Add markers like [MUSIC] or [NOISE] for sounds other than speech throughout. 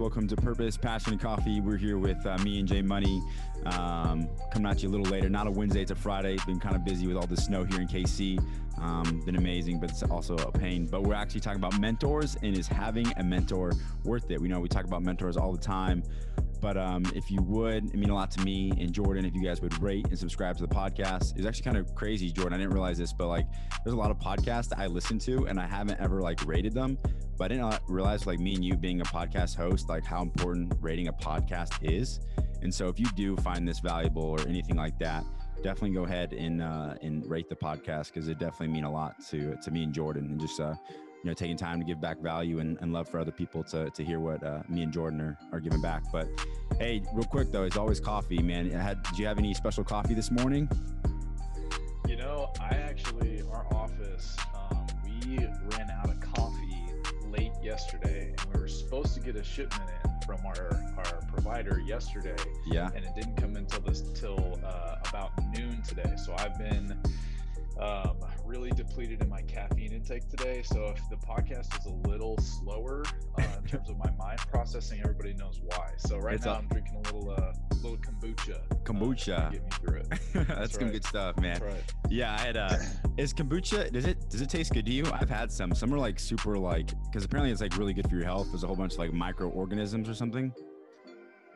Welcome to Purpose, Passion, and Coffee. We're here with uh, me and Jay Money. Um, coming at you a little later. Not a Wednesday, it's a Friday. Been kind of busy with all the snow here in KC. Um, been amazing, but it's also a pain. But we're actually talking about mentors and is having a mentor worth it? We know we talk about mentors all the time. But um, if you would, it mean a lot to me and Jordan if you guys would rate and subscribe to the podcast. It's actually kind of crazy, Jordan. I didn't realize this, but like there's a lot of podcasts that I listen to and I haven't ever like rated them. But I didn't realize like me and you being a podcast host, like how important rating a podcast is. And so if you do find this valuable or anything like that, definitely go ahead and uh, and rate the podcast because it definitely mean a lot to to me and Jordan and just uh, you know taking time to give back value and, and love for other people to, to hear what uh, me and jordan are, are giving back. But hey real quick though it's always coffee man. Had, did you have any special coffee this morning? You know i actually our office um, we ran out of coffee late yesterday and we were supposed to get a shipment in from our, our provider yesterday yeah. and it didn't come until this till uh, about noon today. So i've been um, really depleted in my caffeine intake today. So if the podcast is a little slower uh, in terms of my mind processing, everybody knows why. So right it's now i am drinking a little uh, little kombucha. Uh, kombucha. Uh, get me through it. [LAUGHS] That's, That's some right. good stuff, man. Right. Yeah, I had. Uh, [CLEARS THROAT] is kombucha? Does it does it taste good to you? I've had some. Some are like super like because apparently it's like really good for your health. There's a whole bunch of like microorganisms or something.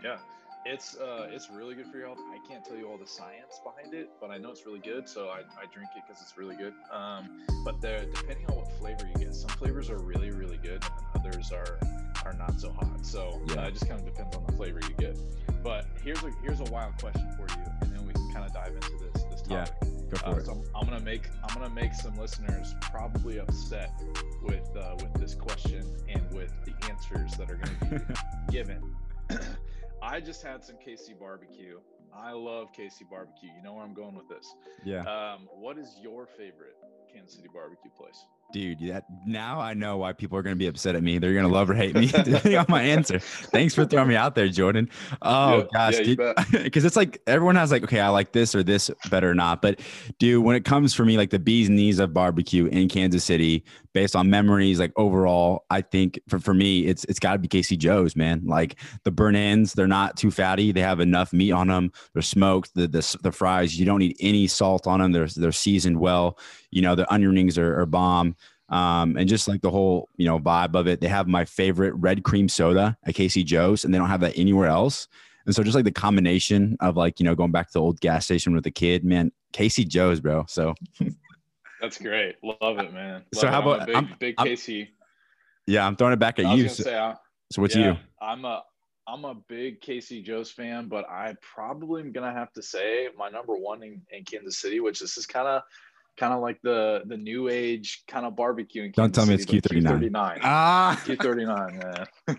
Yeah. It's uh, it's really good for your health. I can't tell you all the science behind it, but I know it's really good, so I, I drink it because it's really good. Um, but there, depending on what flavor you get, some flavors are really really good, and others are are not so hot. So yeah. uh, it just kind of depends on the flavor you get. But here's a here's a wild question for you, and then we can kind of dive into this this topic. Yeah, go for uh, it. So I'm, I'm, gonna make I'm gonna make some listeners probably upset with uh, with this question and with the answers that are gonna be [LAUGHS] given. [CLEARS THROAT] I just had some KC barbecue. I love KC barbecue. You know where I'm going with this. Yeah. Um, what is your favorite Kansas City barbecue place? Dude, that now I know why people are going to be upset at me. They're going to love or hate me [LAUGHS] depending on my answer. Thanks for throwing me out there, Jordan. Oh yeah, gosh, because yeah, [LAUGHS] it's like everyone has like, okay, I like this or this better or not. But dude, when it comes for me, like the bees knees of barbecue in Kansas City, based on memories, like overall, I think for, for me, it's it's got to be KC Joe's, man. Like the burnt ends, they're not too fatty. They have enough meat on them. They're smoked. The the, the fries, you don't need any salt on them. They're they're seasoned well. You know, the onion rings are, are bomb. Um, and just like the whole, you know, vibe of it. They have my favorite red cream soda at KC Joe's, and they don't have that anywhere else. And so just like the combination of like, you know, going back to the old gas station with a kid, man, KC Joe's, bro. So [LAUGHS] that's great. Love it, man. Love so how about I'm big, I'm, big KC? yeah, I'm throwing it back at you. So, say, uh, so, what's yeah, you? I'm a I'm a big KC Joe's fan, but I probably am gonna have to say my number one in, in Kansas City, which this is kind of kind of like the the new age kind of barbecue. Don't tell me it's Q thirty nine. Ah, Q thirty nine. [LAUGHS]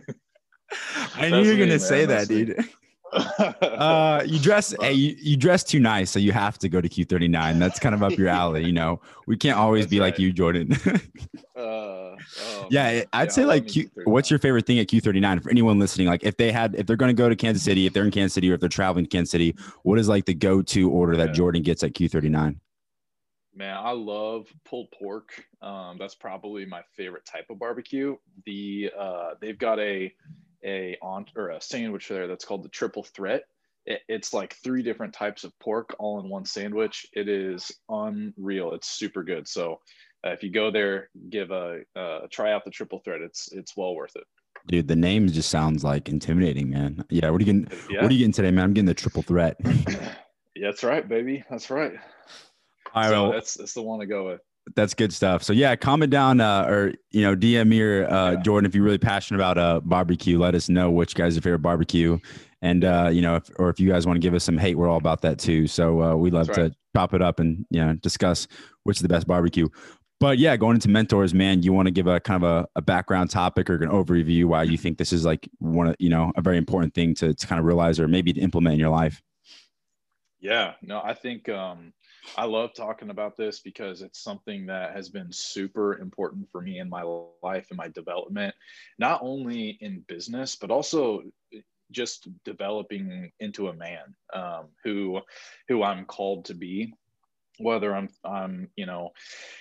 [LAUGHS] I knew you were gonna man, say that, dude. uh, you dress [LAUGHS] hey, you, you dress too nice, so you have to go to Q thirty nine. That's kind of up your alley, you know. We can't always That's be right. like you, Jordan. uh, oh, yeah, I'd yeah, say like Q. What's your favorite thing at Q thirty nine for anyone listening? Like, if they had, if they're going to go to Kansas City, if they're in Kansas City, or if they're traveling to Kansas City, what is like the go to order that Jordan gets at Q thirty nine? Man, I love pulled pork. Um, that's probably my favorite type of barbecue. The uh, they've got a a on or a sandwich there that's called the triple threat. It, it's like three different types of pork all in one sandwich. It is unreal. It's super good. So uh, if you go there, give a uh, try out the triple threat. It's it's well worth it. Dude, the name just sounds like intimidating, man. Yeah, what are you getting? Yeah. What are you getting today, man? I'm getting the triple threat. [LAUGHS] yeah, that's right, baby. That's right. All right, so that's that's the one to go with. That's good stuff. So yeah, comment down uh, or you know DM me or uh, yeah. Jordan if you're really passionate about uh, barbecue. Let us know which guy's your favorite barbecue, and uh, you know, if, or if you guys want to give us some hate, we're all about that too. So uh, we love right. to chop it up and you know discuss which is the best barbecue. But yeah, going into mentors, man, you want to give a kind of a, a background topic or an overview why you think this is like one of you know a very important thing to to kind of realize or maybe to implement in your life. Yeah, no, I think um, I love talking about this because it's something that has been super important for me in my life and my development, not only in business, but also just developing into a man um, who who I'm called to be. whether I'm I'm you know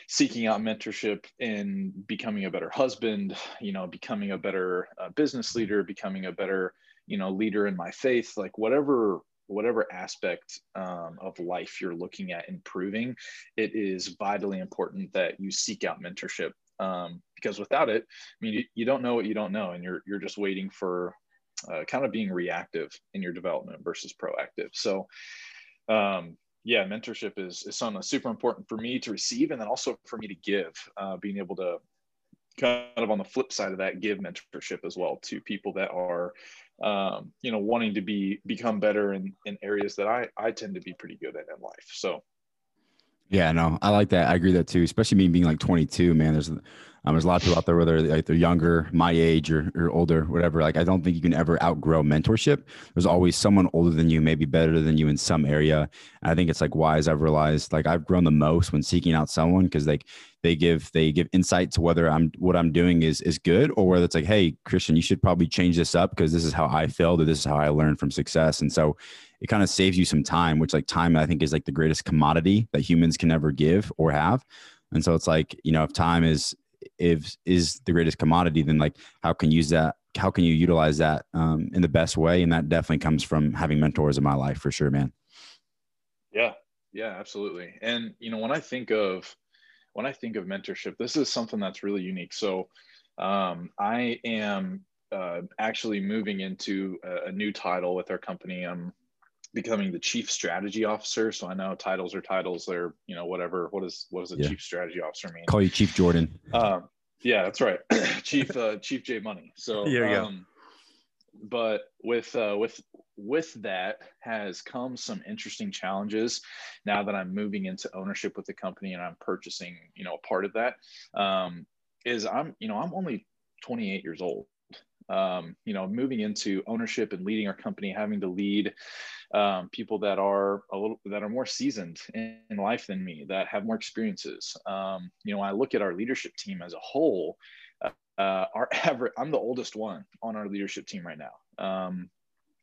seeking out mentorship in becoming a better husband, you know, becoming a better uh, business leader, becoming a better you know leader in my faith, like whatever whatever aspect um, of life you're looking at improving, it is vitally important that you seek out mentorship um, because without it, I mean, you, you don't know what you don't know, and you're you're just waiting for uh, kind of being reactive in your development versus proactive. So, um, yeah, mentorship is, is something that's super important for me to receive and then also for me to give, uh, being able to kind of on the flip side of that, give mentorship as well to people that are, um, you know, wanting to be, become better in, in areas that I, I tend to be pretty good at in life. So, yeah, no, I like that. I agree that too, especially me being like 22, man, there's, um, there's a lot of people out there, whether like they're younger, my age, or, or older, whatever. Like, I don't think you can ever outgrow mentorship. There's always someone older than you, maybe better than you in some area. And I think it's like wise. I've realized like I've grown the most when seeking out someone because like they give they give insight to whether I'm what I'm doing is is good or whether it's like, hey, Christian, you should probably change this up because this is how I failed or this is how I learned from success. And so it kind of saves you some time, which like time I think is like the greatest commodity that humans can ever give or have. And so it's like, you know, if time is if is the greatest commodity, then like how can you use that? How can you utilize that um, in the best way? And that definitely comes from having mentors in my life for sure, man. Yeah, yeah, absolutely. And you know, when I think of when I think of mentorship, this is something that's really unique. So um, I am uh, actually moving into a, a, new title with our company. I'm becoming the chief strategy officer. So I know titles are titles. They're you know whatever. What is what does a yeah. chief strategy officer mean? Call you Chief Jordan. Um, yeah, that's right, [COUGHS] Chief uh, Chief J Money. So [LAUGHS] there you um, go. But with uh, with with that has come some interesting challenges. Now that I'm moving into ownership with the company and I'm purchasing, you know, a part of that, um, is I'm you know I'm only 28 years old um, you know, moving into ownership and leading our company, having to lead um, people that are a little that are more seasoned in, in life than me, that have more experiences. Um, you know, I look at our leadership team as a whole. Uh, our [LAUGHS] average, I'm the oldest one on our leadership team right now. Um,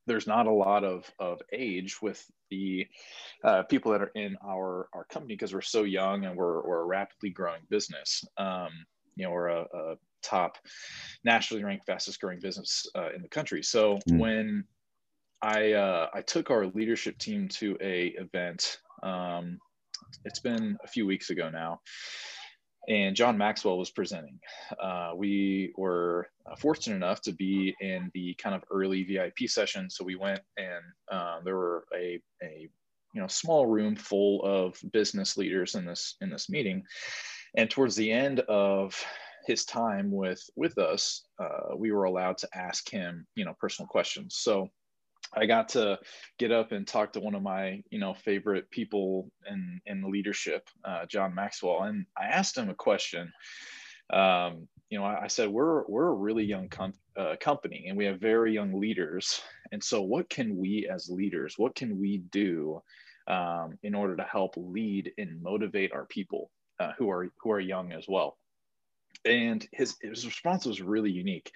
there's not a lot of, of age with the uh, people that are in our, our company because we're so young and we're, we're a rapidly growing business. Um, you know, we're a, a top nationally ranked fastest growing business uh, in the country. So mm. when I uh, I took our leadership team to a event, um, it's been a few weeks ago now, and John Maxwell was presenting. Uh, we were uh, fortunate enough to be in the kind of early VIP session, so we went and uh, there were a a you know small room full of business leaders in this in this meeting, and towards the end of his time with with us, uh, we were allowed to ask him, you know, personal questions. So I got to get up and talk to one of my, you know, favorite people in in leadership, uh, John Maxwell, and I asked him a question. Um, you know, I, I, said we're we're a really young com- uh, company, and we have very young leaders. And so, what can we as leaders, what can we do um, in order to help lead and motivate our people uh, who are who are young as well? and his his response was really unique.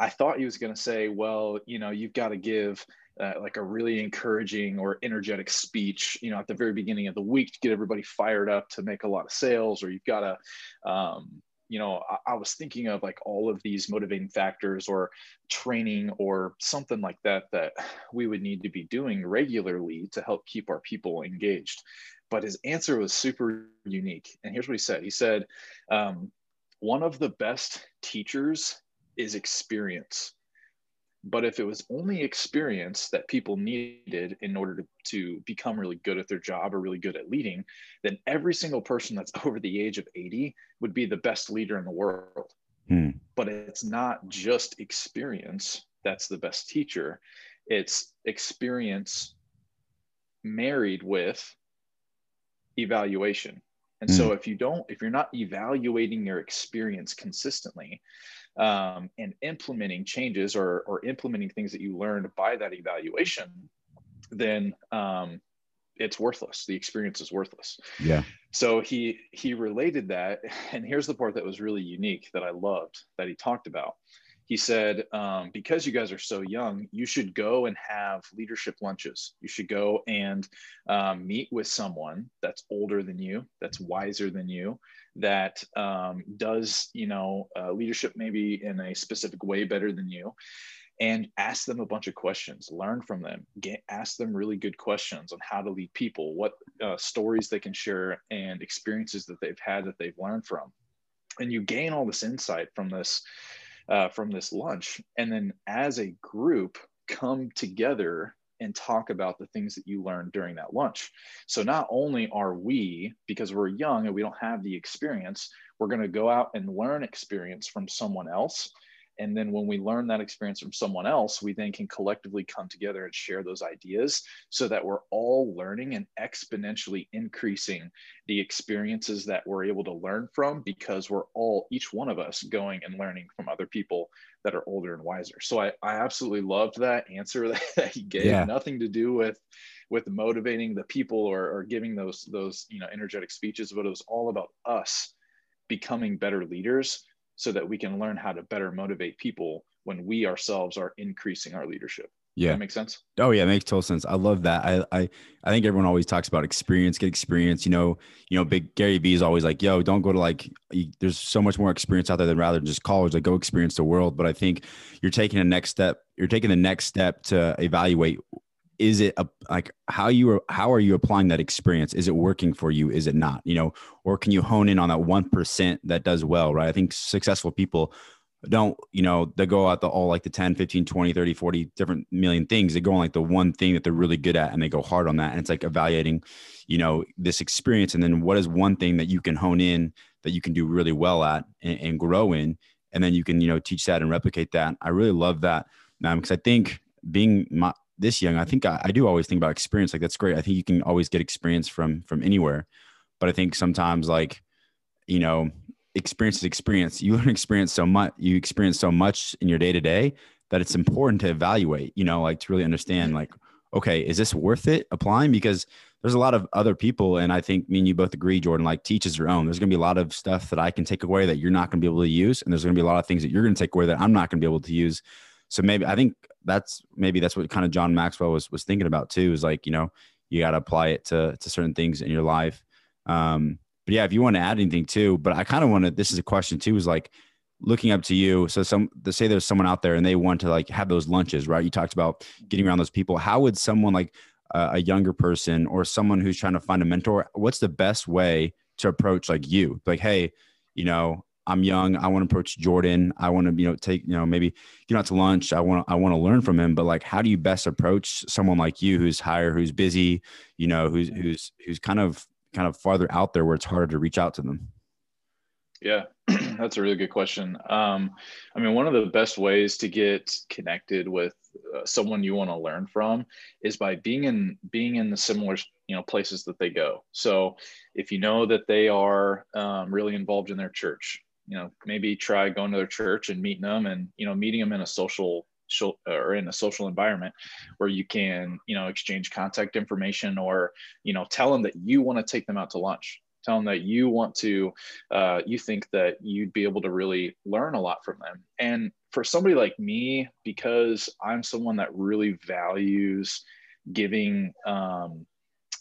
I thought he was going to say, "Well, you know, you've got to give uh, like a really encouraging or energetic speech, you know, at the very beginning of the week to get everybody fired up to make a lot of sales, or you've got to, um, you know, I, I, was thinking of like all of these motivating factors or training or something like that that we would need to be doing regularly to help keep our people engaged." But his answer was super unique, and here's what he said: He said. Um, one of the best teachers is experience. But if it was only experience that people needed in order to, to become really good at their job or really good at leading, then every single person that's [LAUGHS] over the age of 80 would be the best leader in the world. Hmm. But it's not just experience that's the best teacher, it's experience married with evaluation. And mm. so if you don't, if you're not evaluating your experience consistently um, and implementing changes or, or implementing things that you learned by that evaluation, then um, it's worthless. The experience is worthless. Yeah. So he he related that, [LAUGHS] and here's the part that was really unique that I loved that he talked about. he said, um, because you guys are so young, you should go and have leadership lunches. You should go and um, meet with someone that's older than you, that's wiser than you, that um, does, you know, uh, leadership maybe in a specific way better than you and ask them a bunch of questions learn from them get ask them really good questions on how to lead people what uh, stories they can share and experiences that they've had that they've learned from. And you gain all this insight from this uh, from this lunch. And then as a group come together and talk about the things that you learned during that lunch. So not only are we because we're young and we don't have the experience we're going to go out and learn experience from someone else and then when we learn that experience from someone else, we then can collectively come together and share those ideas so that we're all learning and exponentially increasing the experiences that we're able to learn from because we're all, each one of us, going and learning from other people that are older and wiser. So I, I absolutely loved that answer that, [LAUGHS] that he gave. Yeah. Nothing to do with with motivating the people or, or giving those those you know energetic speeches, but it was all about us becoming better leaders so that we can learn how to better motivate people when we ourselves are increasing our leadership. Yeah. That makes sense. Oh yeah, it makes total sense. I love that. I, I I think everyone always talks about experience, get experience. You know, you know, big Gary Vee is always like, yo, don't go to like you, there's so much more experience out there than rather than just college. Like go experience the world. But I think you're taking a next step, you're taking the next step to evaluate is it a, like how you are how are you applying that experience? Is it working for you? Is it not? You know or can you hone in on that 1% that does well right? I think successful people don't you know they go out the all like the 10 15 20 30 40 different million things. They go on like the one thing that they're really good at and they go hard on that. And it's like evaluating you know this experience and then what is one thing that you can hone in that you can do really well at and, and grow in? And then you can you know teach that and replicate that. I really love that because i think being my, this young, I think I, I, do always think about experience. Like that's great. I think you can always get experience from from anywhere. But I think sometimes like, you know, experience is experience. You [LAUGHS] learn experience so much, you experience so much in your day to day that it's important to evaluate, you know, like to really understand mm-hmm. like, okay, is this worth it applying? Because there's a lot of other people, and I think me and you both agree, Jordan, like teaches your own. There's gonna be a lot of stuff that I can take away that you're not gonna be able to use, and there's gonna be a lot of things that you're gonna take away that I'm not gonna be able to use. So maybe I think that's maybe that's what kind of John Maxwell was was thinking about too. Is like you know you got to apply it to to certain things in your life. Um, but yeah, if you want to add anything too, but I kind of want to. This is a question too. Is like looking up to you. So some to say there's someone out there and they want to like have those lunches, right? You talked about getting around those people. How would someone like uh, a younger person or someone who's trying to find a mentor? What's the best way to approach like you? Like, hey, you know, I'm young. I want to approach Jordan. I want to, you know, take, you know, maybe get out to lunch. I want to, I want to learn from him. But like, how do you best approach someone like you who's higher, who's busy, you know, who's who's who's kind of kind of farther out there where it's harder to reach out to them? Yeah, [CLEARS THROAT] that's a really good question. Um, I mean, one of the best ways to get connected with uh, someone you want to learn from is by being in being in the similar you know places that they go. So if you know that they are um, really involved in their church, you know maybe try going to their church and meeting them and you know meeting them in a social or in a social environment where you can you know exchange contact information or you know tell them that you want to take them out to lunch. Tell them that you want to uh, you think that you'd be able to really learn a lot from them. And for somebody like me because i'm someone that really values giving um,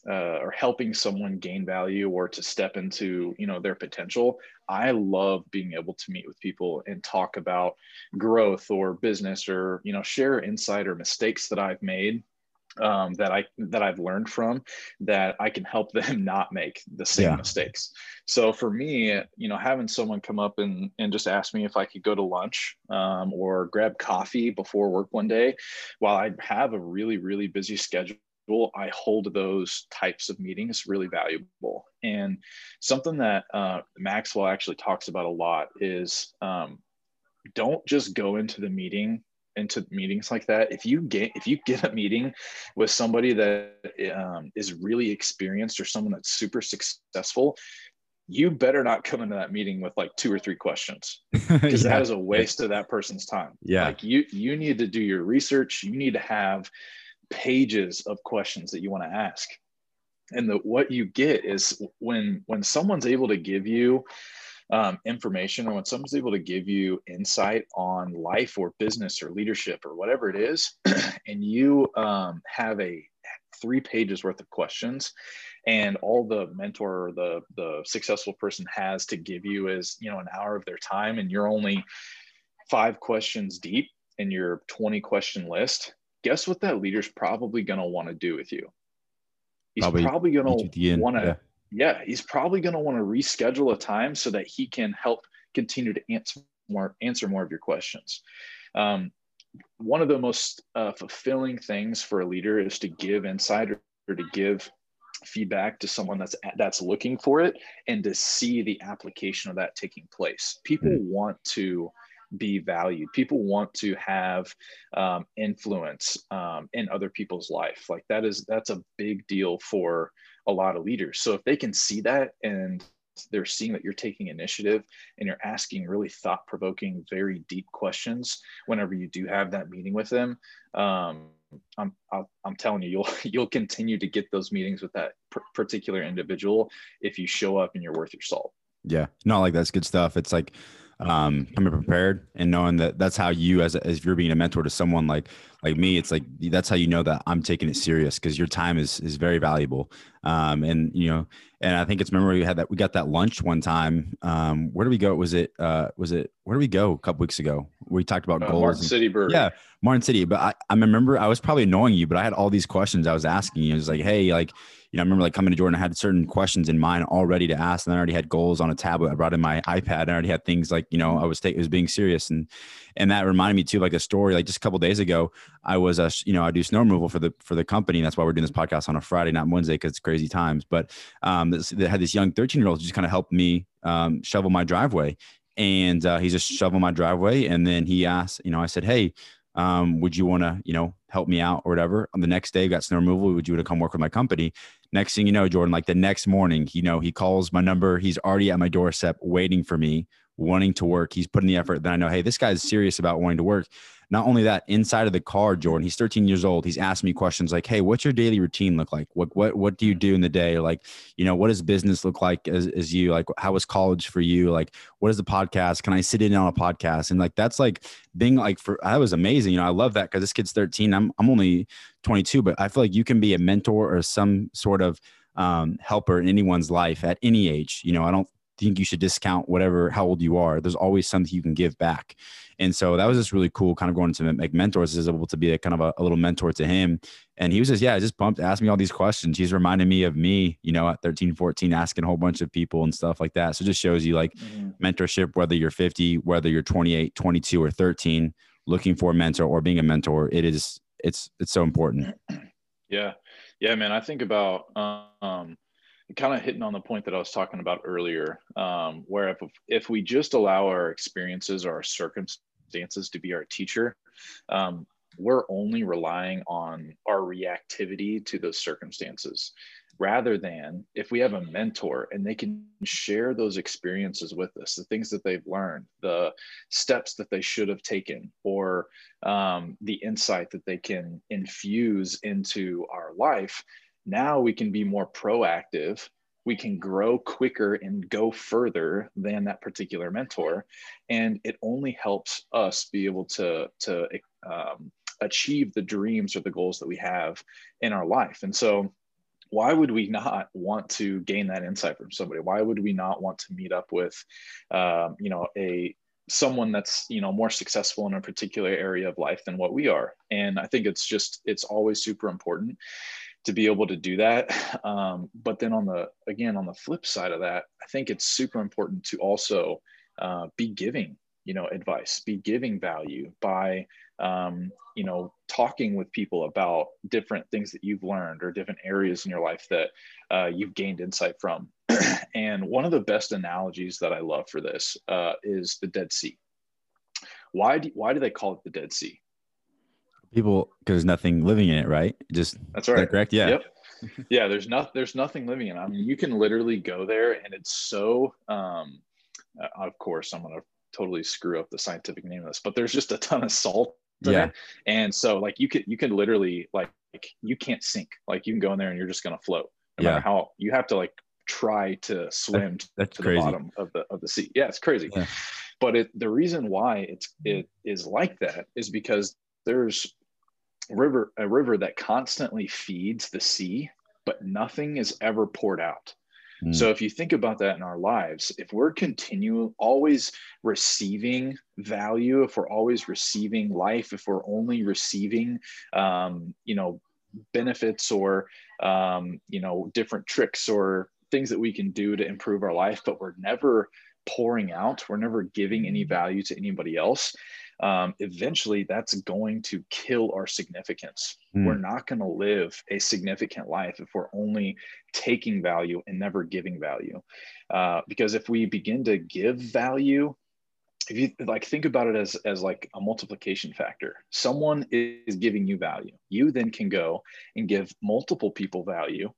uh, or helping someone gain value or to step into you know their potential i love being able to meet with people and talk about growth or business or you know share insight or mistakes that i've made um, that I that I've learned from that I can help [LAUGHS] them not make the same yeah. mistakes. So for me, you know, having someone come up and and just ask me if I could go to lunch um, or grab coffee before work one day, while I have a really really busy schedule I hold those types of meetings really valuable. And something that uh, Maxwell actually talks about a lot is um, don't just go into the meeting into meetings like that if you get if you get a meeting with somebody that um, is really experienced or someone that's super successful you better not come into that meeting with like two or three questions [LAUGHS] because yeah. that is a waste of that person's time yeah like you you need to do your research you need to have pages of questions that you want to ask. And the what you get is when when someone's able to give you um, information or when someone's able to give you insight on life or business or leadership or whatever it is, [CLEARS THROAT] and you um, have a three pages worth of questions and all the mentor or the the successful person has to give you is you know an hour of their time and you're only five questions deep in your 20 question list guess what that leader's probably going to want to do with you he's probably, probably going to want to yeah. he's probably going to want to reschedule a time so that he can help continue to answer more answer more of your questions um, one of the most uh, fulfilling things for a leader is to give insight or, or to give feedback to someone that's that's looking for it and to see the application of that taking place people mm-hmm. want to be valued people want to have um, influence um, in other people's life like that is that's a big deal for a lot of leaders so if they can see that and they're seeing that you're taking initiative and you're asking really thought-provoking very deep questions whenever you do have that meeting with them um, I'm, I'm telling you, you'll [LAUGHS] you'll continue to get those meetings with that particular individual if you show up and you're worth your salt. Yeah, no, like that's good stuff. It's like um, coming prepared and knowing that that's how you as, as if you're being a mentor to someone like like me it's like that's how you know that i'm taking it serious because your time is is very valuable um, and you know and i think it's remember we had that we got that lunch one time um, where did we go was it uh, was it where did we go a couple weeks ago we talked about uh, goals martin and, city Burger. yeah martin city but I, I remember i was probably annoying you but i had all these questions i was asking you it was like hey like you know, I remember like coming to Jordan, I had certain questions in mind already to ask, and I already had goals on a tablet. I brought in my iPad, and I already had things like, you know, I was taking, was being serious, and and that reminded me too, like a story, like just a couple days ago, I was, a, you know, I do snow removal for the for the company. That's why we're doing this podcast on a Friday, not Wednesday, because it's crazy times. But um, this, they had this young 13 year old just kind of helped me um, shovel my driveway, and uh, he just shoveled my driveway, and then he asked, you know, I said, hey um, would you want to, you know, help me out or whatever? On the next day, got snow removal. Would you want to come work with my company? Next thing you know, Jordan, like the next morning, you know, he calls my number. He's already at my doorstep waiting for me, wanting to work. He's putting the effort. Then I know, hey, this guy's serious about wanting to work. Not only that, inside of the car, Jordan, he's 13 years old. He's asking me questions like, "Hey, what's your daily routine look like? What what what do you do in the day? Like, you know, what does business look like as, as you? Like, how was college for you? Like, what is the podcast? Can I sit in on a podcast? And like, that's like being like for that was amazing. You know, I love that because this kid's 13. I'm I'm only 22, but I feel like you can be a mentor or some sort of um, helper in anyone's life at any age. You know, I don't think you should discount whatever how old you are. There's always something you can give back. And so that was just really cool, kind of going to make mentors, is able to be a kind of a, a, little mentor to him. And he was just, yeah, just pumped, asked me all these questions. He's reminding me of me, you know, at 13, 14, asking a whole bunch of people and stuff like that. So it just shows you like mm-hmm. mentorship, whether you're 50, whether you're 28, 22, or 13, looking for a mentor or being a mentor, it is, it's, it's so important. [CLEARS THROAT] Yeah. Yeah, man. I think about, um, kind of hitting on the point that I was talking about earlier, um, where if, if we just allow our experiences or our circumstances to be our teacher, um, we're only relying on our reactivity to those circumstances. Rather than if we have a mentor and they can share those experiences with us the things that they've learned the steps that they should have taken or um, the insight that they can infuse into our life now we can be more proactive. We can grow quicker and go further than that particular mentor. And it only helps us be able to, to um, achieve the dreams or the goals that we have in our life. And so, why would we not want to gain that insight from somebody? Why would we not want to meet up with, um, you know, a someone that's you know more successful in a particular area of life than what we are? And I think it's just it's always super important to be able to do that. [LAUGHS] Um, but then on the again on the flip side of that, I think it's super important to also uh, be giving you know advice, be giving value by um, you know talking with people about different things that you've learned or different areas in your life that uh, you've gained insight from. [CLEARS THROAT] and one of the best analogies that I love for this uh, is the Dead Sea. Why do, why do they call it the Dead Sea? People because there's nothing living in it, right? Just that's right. That correct? Yeah. Yep. yeah. There's not. There's nothing living in it. I mean, you can literally go there, and it's so. Um, uh, of course, I'm gonna totally screw up the scientific name of this, but there's just a ton of salt yeah. It. And so, like, you could you can literally like you can't sink. Like, you can go in there and you're just gonna float. No yeah. matter how you have to like try to swim That's to crazy. the bottom of the of the sea. Yeah, it's crazy. Yeah. But it, the reason why it's it is like that is because there's river a river that constantly feeds the sea, but nothing is ever poured out. Mm. So if you think about that in our lives, if we're continue always receiving value, if we're always receiving life, if we're only receiving, um, you know, benefits or um, you know different tricks or things that we can do to improve our life, but we're never pouring out, we're never giving any value to anybody else. Um, eventually, that's going to kill our significance. Mm. We're not going to live a significant life if we're only taking value and never giving value. Uh, because if we begin to give value, if you like think about it as as like a multiplication factor someone is giving you value you then can go and give multiple people value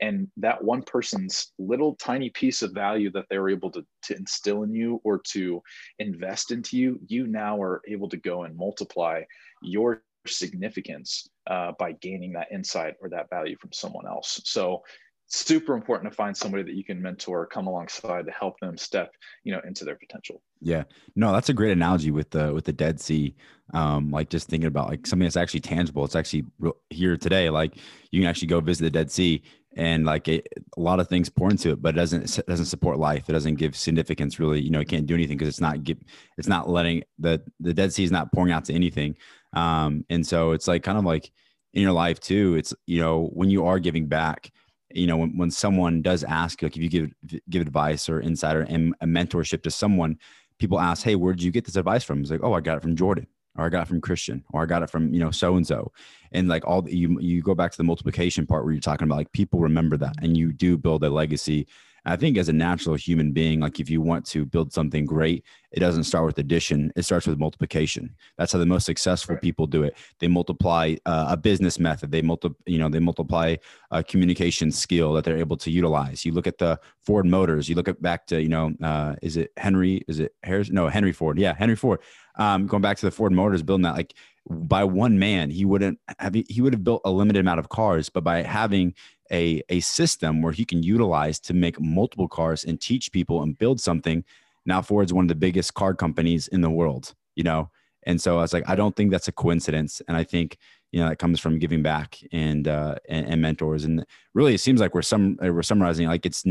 and that one person's little tiny piece of value that they were able to, to instill in you or to invest into you you now are able to go and multiply your significance uh, by gaining that insight or that value from someone else so super important to find somebody that you can mentor come alongside to help them step you know into their potential Yeah, no, that's a great analogy with the with the Dead Sea. Um, like just thinking about like something that's actually tangible. It's actually real, here today. Like you can actually go visit the Dead Sea, and like it, a lot of things pour into it, but it doesn't it doesn't support life. It doesn't give significance. Really, you know, it can't do anything because it's not give it's not letting the the Dead Sea is not pouring out to anything. Um, and so it's like kind of like in your life too. It's you know when you are giving back you know when, when someone does ask like if you give give advice or insight or and a mentorship to someone people ask hey where did you get this advice from it's like oh i got it from jordan or i got it from christian or i got it from you know so and so and like all the, you you go back to the multiplication part where you're talking about like people remember that and you do build a legacy I think as a natural human being, like if you want to build something great, it doesn't start with addition; it starts with multiplication. That's how the most successful Right. people do it. They multiply uh, a business method. They multiply, you know, they multiply a communication skill that they're able to utilize. You look at the Ford Motors. You look at back to, you know, uh, is it Henry? Is it Harris? No, Henry Ford. Yeah, Henry Ford. Um, going back to the Ford Motors building that, like by one man, he wouldn't have he would have built a limited amount of cars, but by having a, a system where he can utilize to make multiple cars and teach people and build something. Now Ford's one of the biggest car companies in the world, you know? And so I was like, I don't think that's a coincidence. And I think, you know, that comes from giving back and, uh, and, and mentors. And really, it seems like we're some, uh, we're summarizing, like it's,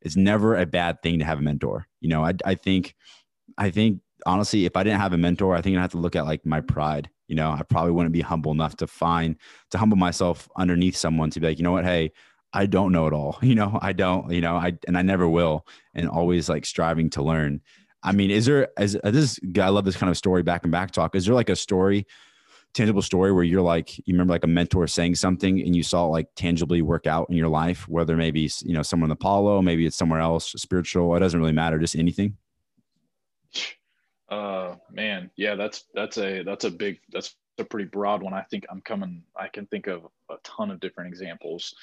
it's never a bad thing to have a mentor. You know, I, I think, I think honestly, if I didn't have a mentor, I think I'd have to look at like my pride. You know, I probably wouldn't be humble enough to find to humble myself underneath someone to be like, you know what, hey, I don't know it all. [LAUGHS] You know, I don't. You know, I and I never will, and always like striving to learn. I mean, is there as uh, this? I love this kind of story back and back talk. Is there like a story, tangible story where you're like, you remember like a mentor saying something and you saw it like tangibly work out in your life, whether maybe you know somewhere in Apollo, maybe it's somewhere else, spiritual. It doesn't really matter, just anything. Uh, man, yeah, that's that's a that's a big that's a pretty broad one. I think I'm coming. I can think of a ton of different examples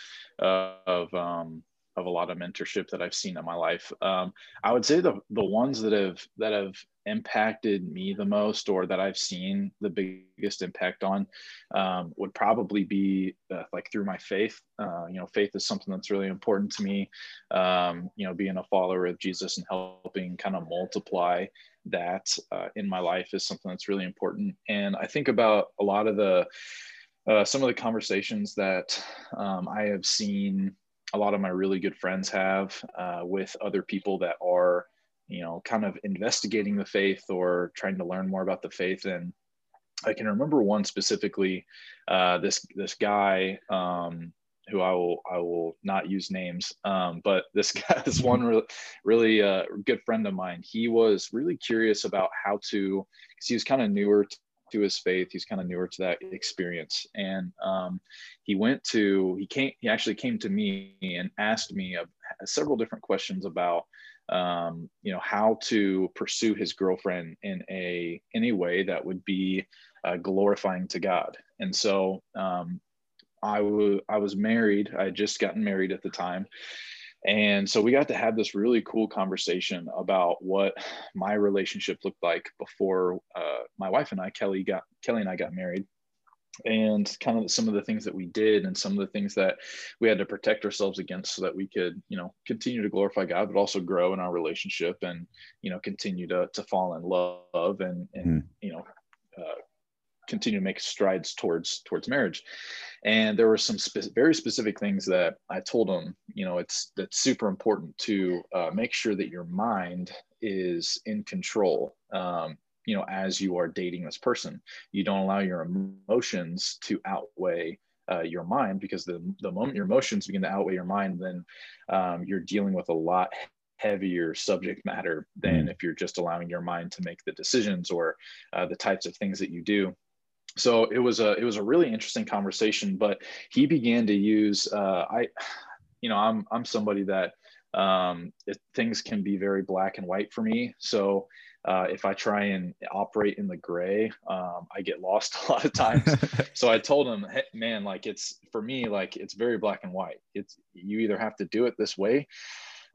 uh, of um, of a lot of mentorship that I've seen in my life. Um, I would say the the ones that have that have impacted me the most, or that I've seen the biggest impact on, um, would probably be uh, like through my faith. Uh, you know, faith is something that's really important to me. Um, you know, being a follower of Jesus and helping kind of multiply that uh, in my life is something that's really important. And I think about a lot of the uh, some of the conversations that um, I have seen a lot of my really good friends have uh, with other people that are, you know, kind of investigating the faith or trying to learn more about the faith. And I can remember one specifically. Uh, this this guy um, who I will I will not use names, um, but this [LAUGHS] guy, this one really, really uh, good friend of mine. He was really curious about how to, because he was kind of newer to his faith. He's kind of newer to that experience, and um, he went to he came he actually came to me and asked me uh, several different questions about um, you know how to pursue his girlfriend in a in a way that would be uh, glorifying to God. And so um, I was I was married. I had just gotten married at the time. And so we got to have this really cool conversation about what [SIGHS] my relationship looked like before uh, my wife and I, Kelly, got Kelly and I got married. and kind of some of the things that we did and some of the things that we had to protect ourselves against so that we could you know continue to glorify god but also grow in our relationship and you know continue to, to fall in love and and mm. you know uh, continue to make strides towards towards marriage. And there were some spe- very specific things that i told him you know it's that's super important to uh, make sure that your mind is in control um, you know as you are dating this person. You don't allow your emotions to outweigh uh, your mind because the, the moment your emotions begin to outweigh your mind then um, you're dealing with a lot heavier subject matter than mm. if you're just allowing your mind to make the decisions or uh, the types of things that you do so it was a it was a really interesting conversation but he began to use uh, i you know i'm i'm somebody that um, it, things can be very black and white for me so uh, if I try and operate in the gray, um, I get lost [LAUGHS] a lot of times. [LAUGHS] so I told him, hey, man, like it's for me, like it's very black and white. It's you either have to do it this way,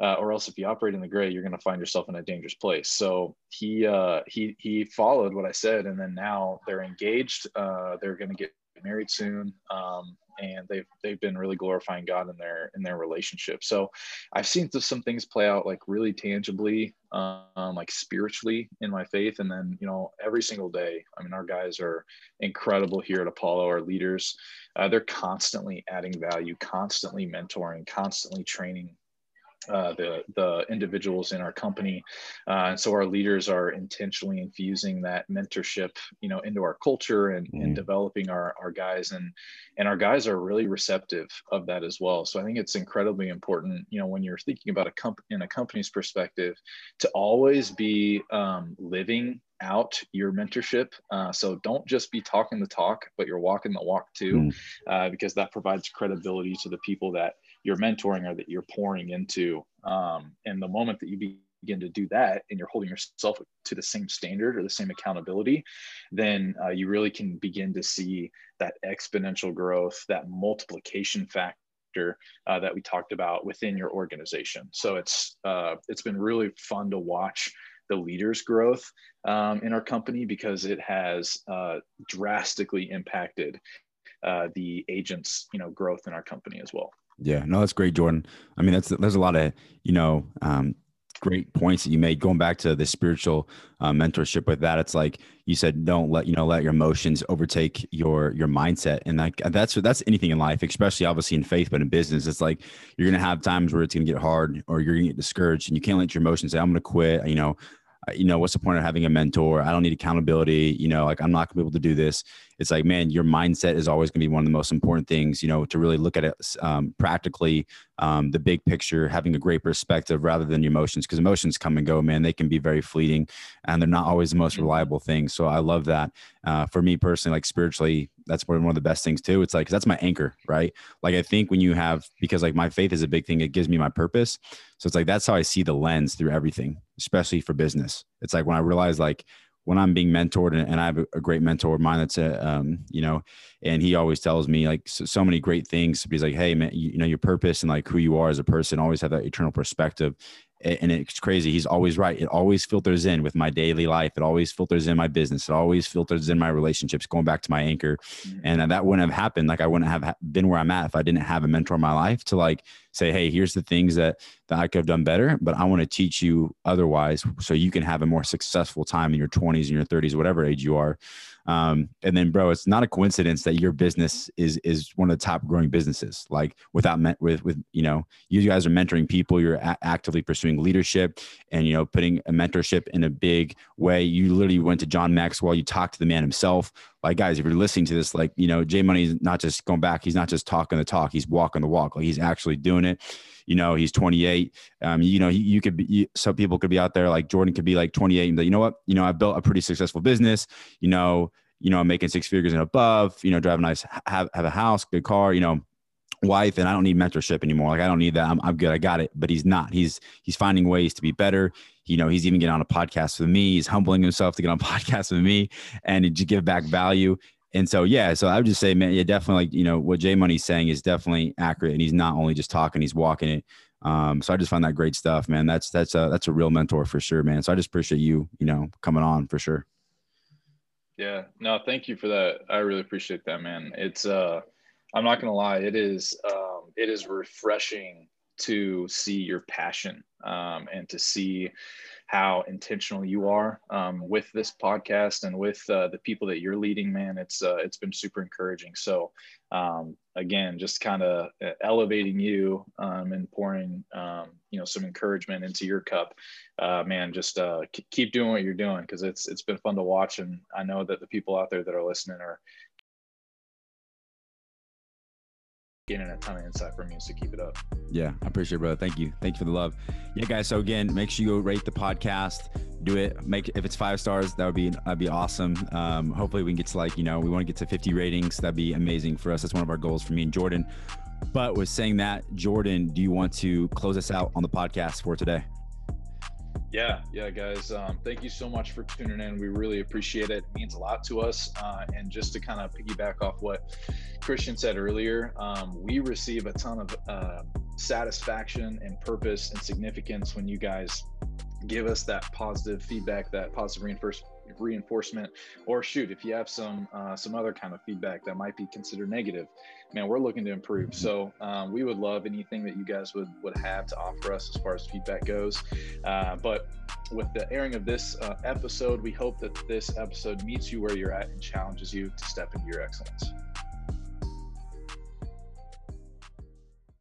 uh, or else if you operate in the gray, you're going to find yourself in a dangerous place. So he uh, he he followed what I said, and then now they're engaged. Uh, they're going to get married soon. Um, and they've they've been really glorifying God in their in their relationship. So I've seen some things play out like really tangibly, um, like spiritually in my faith, and then you know every single day. I mean, our guys are incredible here at Apollo. Our leaders, uh, they're constantly adding value, constantly mentoring, constantly training uh, the the individuals in our company, uh, and so our leaders are intentionally infusing that mentorship, you know, into our culture and, mm-hmm. and developing our our guys, and and our guys are really receptive of that as well. So I think it's incredibly important, you know, when you're thinking about a comp in a company's perspective, to always be um, living out your mentorship. Uh, so don't just be talking the talk, but you're walking the walk too, mm. uh, because that provides credibility to the people that you're mentoring or that you're pouring into. Um, and the moment that you begin to do that and you're holding yourself to the same standard or the same accountability, then uh, you really can begin to see that exponential growth, that multiplication factor uh, that we talked about within your organization. So it's uh, it's been really fun to watch the leaders growth um, in our company because it has uh, drastically impacted uh, the agents you know growth in our company as well yeah, no, that's great, Jordan. I mean, that's there's a lot of you know um, great points that you made. Going back to the spiritual uh, mentorship with that, it's like you said, don't let you know let your emotions overtake your your mindset, and that that's that's anything in life, especially obviously in faith, but in business, it's like you're gonna have times where it's gonna get hard or you're gonna get discouraged, and you can't let your emotions say, "I'm gonna quit." You know, you know, what's the point of having a mentor? I don't need accountability. You know, like I'm not gonna be able to do this. It's like, man, your mindset is always gonna be one of the most important things. You know, to really look at it um, practically, um, the big picture, having a great perspective rather than your emotions, because emotions come and go, man. They can be very fleeting, and they're not always the most mm-hmm. reliable things. So I love that. Uh, for me personally, like spiritually, that's one of the best things too. It's like that's my anchor, right? Like I think when you have because like my faith is a big thing, it gives me my purpose. So it's like that's how I see the lens through everything, especially for business. It's like when I realize like when I'm being mentored and, and I have a, great mentor of mine that's a, um, you know, and he always tells me like so, so many great things. He's like, Hey man, you, you, know, your purpose and like who you are as a person, always have that eternal perspective and it's crazy. He's always right. It always filters in with my daily life. It always filters in my business. It always filters in my relationships. Going back to my anchor, mm-hmm. and that wouldn't have happened. Like I wouldn't have been where I'm at if I didn't have a mentor in my life to like say, "Hey, here's the things that that I could have done better, but I want to teach you otherwise, so you can have a more successful time in your 20s and your 30s, whatever age you are." Um, and then, bro, it's not a coincidence that your business is is one of the top growing businesses. Like without met with with you know, you guys are mentoring people. You're a- actively pursuing leadership, and you know, putting a mentorship in a big way. You literally went to John Maxwell. You talked to the man himself. Like guys, if you're listening to this, like you know, Jay Money is not just going back. He's not just talking the talk. He's walking the walk. Like he's actually doing it you know he's 28 um, you know you, could be you, some people could be out there like jordan could be like 28 and be, you know what? You know i built a pretty successful business. You know you know i'm making six figures and above you know drive a nice have, have a house good car you know wife and i don't need mentorship anymore. Like i don't need that. I'm, I'm good. I got it. But he's not. He's he's finding ways to be better. You know he's even getting on a podcast with me. He's humbling himself to get on [LAUGHS] podcast with me and to give back value and so yeah so i would just say man yeah definitely like you know what j money's saying is definitely accurate and he's not only just talking he's walking it um, so I just find that great stuff, man. That's that's a that's a real mentor for sure, man. So I just appreciate you, you know, coming on for sure. Yeah, no, thank you for that. I really appreciate that, man. It's uh, I'm not gonna lie, it is um, it is refreshing to see your passion um, and to see how intentional you are um, with this podcast and with uh, the people that you're leading man it's uh, it's been super encouraging. So um, again just kind of uh, elevating you um, and pouring um, you know some encouragement into your cup. Uh, man just uh, keep doing what you're doing because it's it's been fun to watch and i know that the people out there that are listening are getting a ton of insight from you. So keep it up. Yeah, I appreciate it, bro. Thank you. Thank you for the love. Yeah, guys. So again, make sure you rate the podcast. Do it. Make if it's five stars, that would be that'd be awesome. Um, hopefully we can get to like you know we want to get to 50 ratings. That'd be amazing for us. That's one of our goals for me and Jordan. But with saying that, Jordan, do you want to close us out on the podcast for today? Yeah, yeah, guys. Um, thank you so much for tuning in. We really appreciate it. It means a lot to us. Uh, and just to kind of piggyback off what Christian said earlier, um, we receive a ton of uh, satisfaction and purpose and significance when you guys give us that positive feedback, that positive reinforcement reinforcement or shoot if you have some uh, some other kind of feedback that might be considered negative man we're looking to improve. So um, we would love anything that you guys would would have to offer us as far as feedback goes. Uh, but with the airing of this uh, episode we hope that this episode meets you where you're at and challenges you to step into your excellence